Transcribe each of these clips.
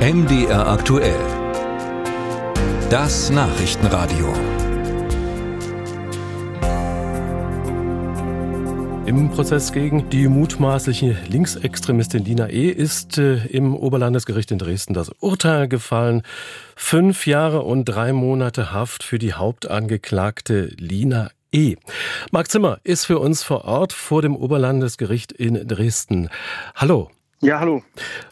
MDR aktuell. Das Nachrichtenradio. Im Prozess gegen die mutmaßliche Linksextremistin Lina E. ist äh, im Oberlandesgericht in Dresden das Urteil gefallen. Fünf Jahre und drei Monate Haft für die Hauptangeklagte Lina E. Marc Zimmer ist für uns vor Ort vor dem Oberlandesgericht in Dresden. Hallo. Ja, hallo.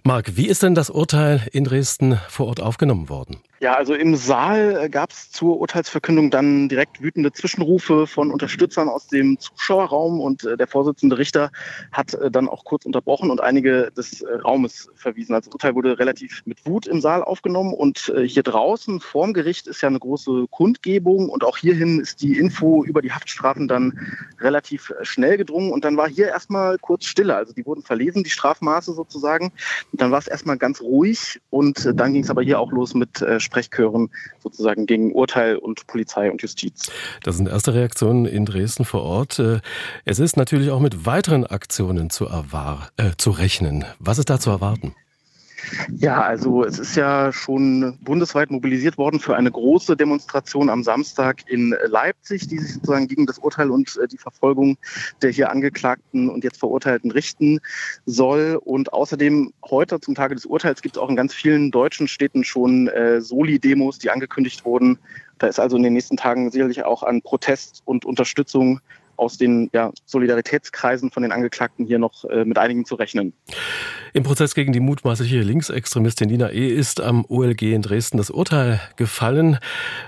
Marc, wie ist denn das Urteil in Dresden vor Ort aufgenommen worden? Ja, also im Saal äh, gab es zur Urteilsverkündung dann direkt wütende Zwischenrufe von Unterstützern aus dem Zuschauerraum und äh, der Vorsitzende Richter hat äh, dann auch kurz unterbrochen und einige des Raumes verwiesen. Also das Urteil wurde relativ mit Wut im Saal aufgenommen und hier draußen vorm Gericht ist ja eine große Kundgebung und auch hierhin ist die Info über die Haftstrafen dann relativ schnell gedrungen und dann war hier erstmal kurz Stille. Also die wurden verlesen, die Strafmaße sozusagen. Und dann war es erstmal ganz ruhig und dann ging es aber hier auch los mit Sprechchören sozusagen gegen Urteil und Polizei und Justiz. Das sind erste Reaktionen in Dresden vor Ort. Äh, es ist natürlich auch mit weiteren Aktionen zu, erwahr, äh, zu rechnen. Was ist da zu erwarten? Ja, also es ist ja schon bundesweit mobilisiert worden für eine große Demonstration am Samstag in Leipzig, die sich sozusagen gegen das Urteil und äh, die Verfolgung der hier Angeklagten und jetzt Verurteilten richten soll. Und außerdem heute zum Tage des Urteils gibt es auch in ganz vielen deutschen Städten schon äh, Soli-Demos, die angekündigt wurden. Da ist also in den nächsten Tagen sicherlich auch an Protest und Unterstützung aus den ja, Solidaritätskreisen von den Angeklagten hier noch äh, mit einigen zu rechnen. Im Prozess gegen die mutmaßliche Linksextremistin Nina E. ist am OLG in Dresden das Urteil gefallen.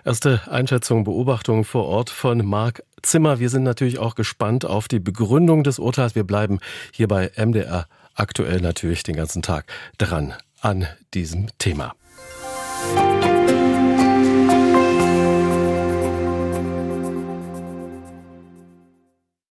Erste Einschätzung, Beobachtung vor Ort von Marc Zimmer. Wir sind natürlich auch gespannt auf die Begründung des Urteils. Wir bleiben hier bei MDR aktuell natürlich den ganzen Tag dran an diesem Thema. Musik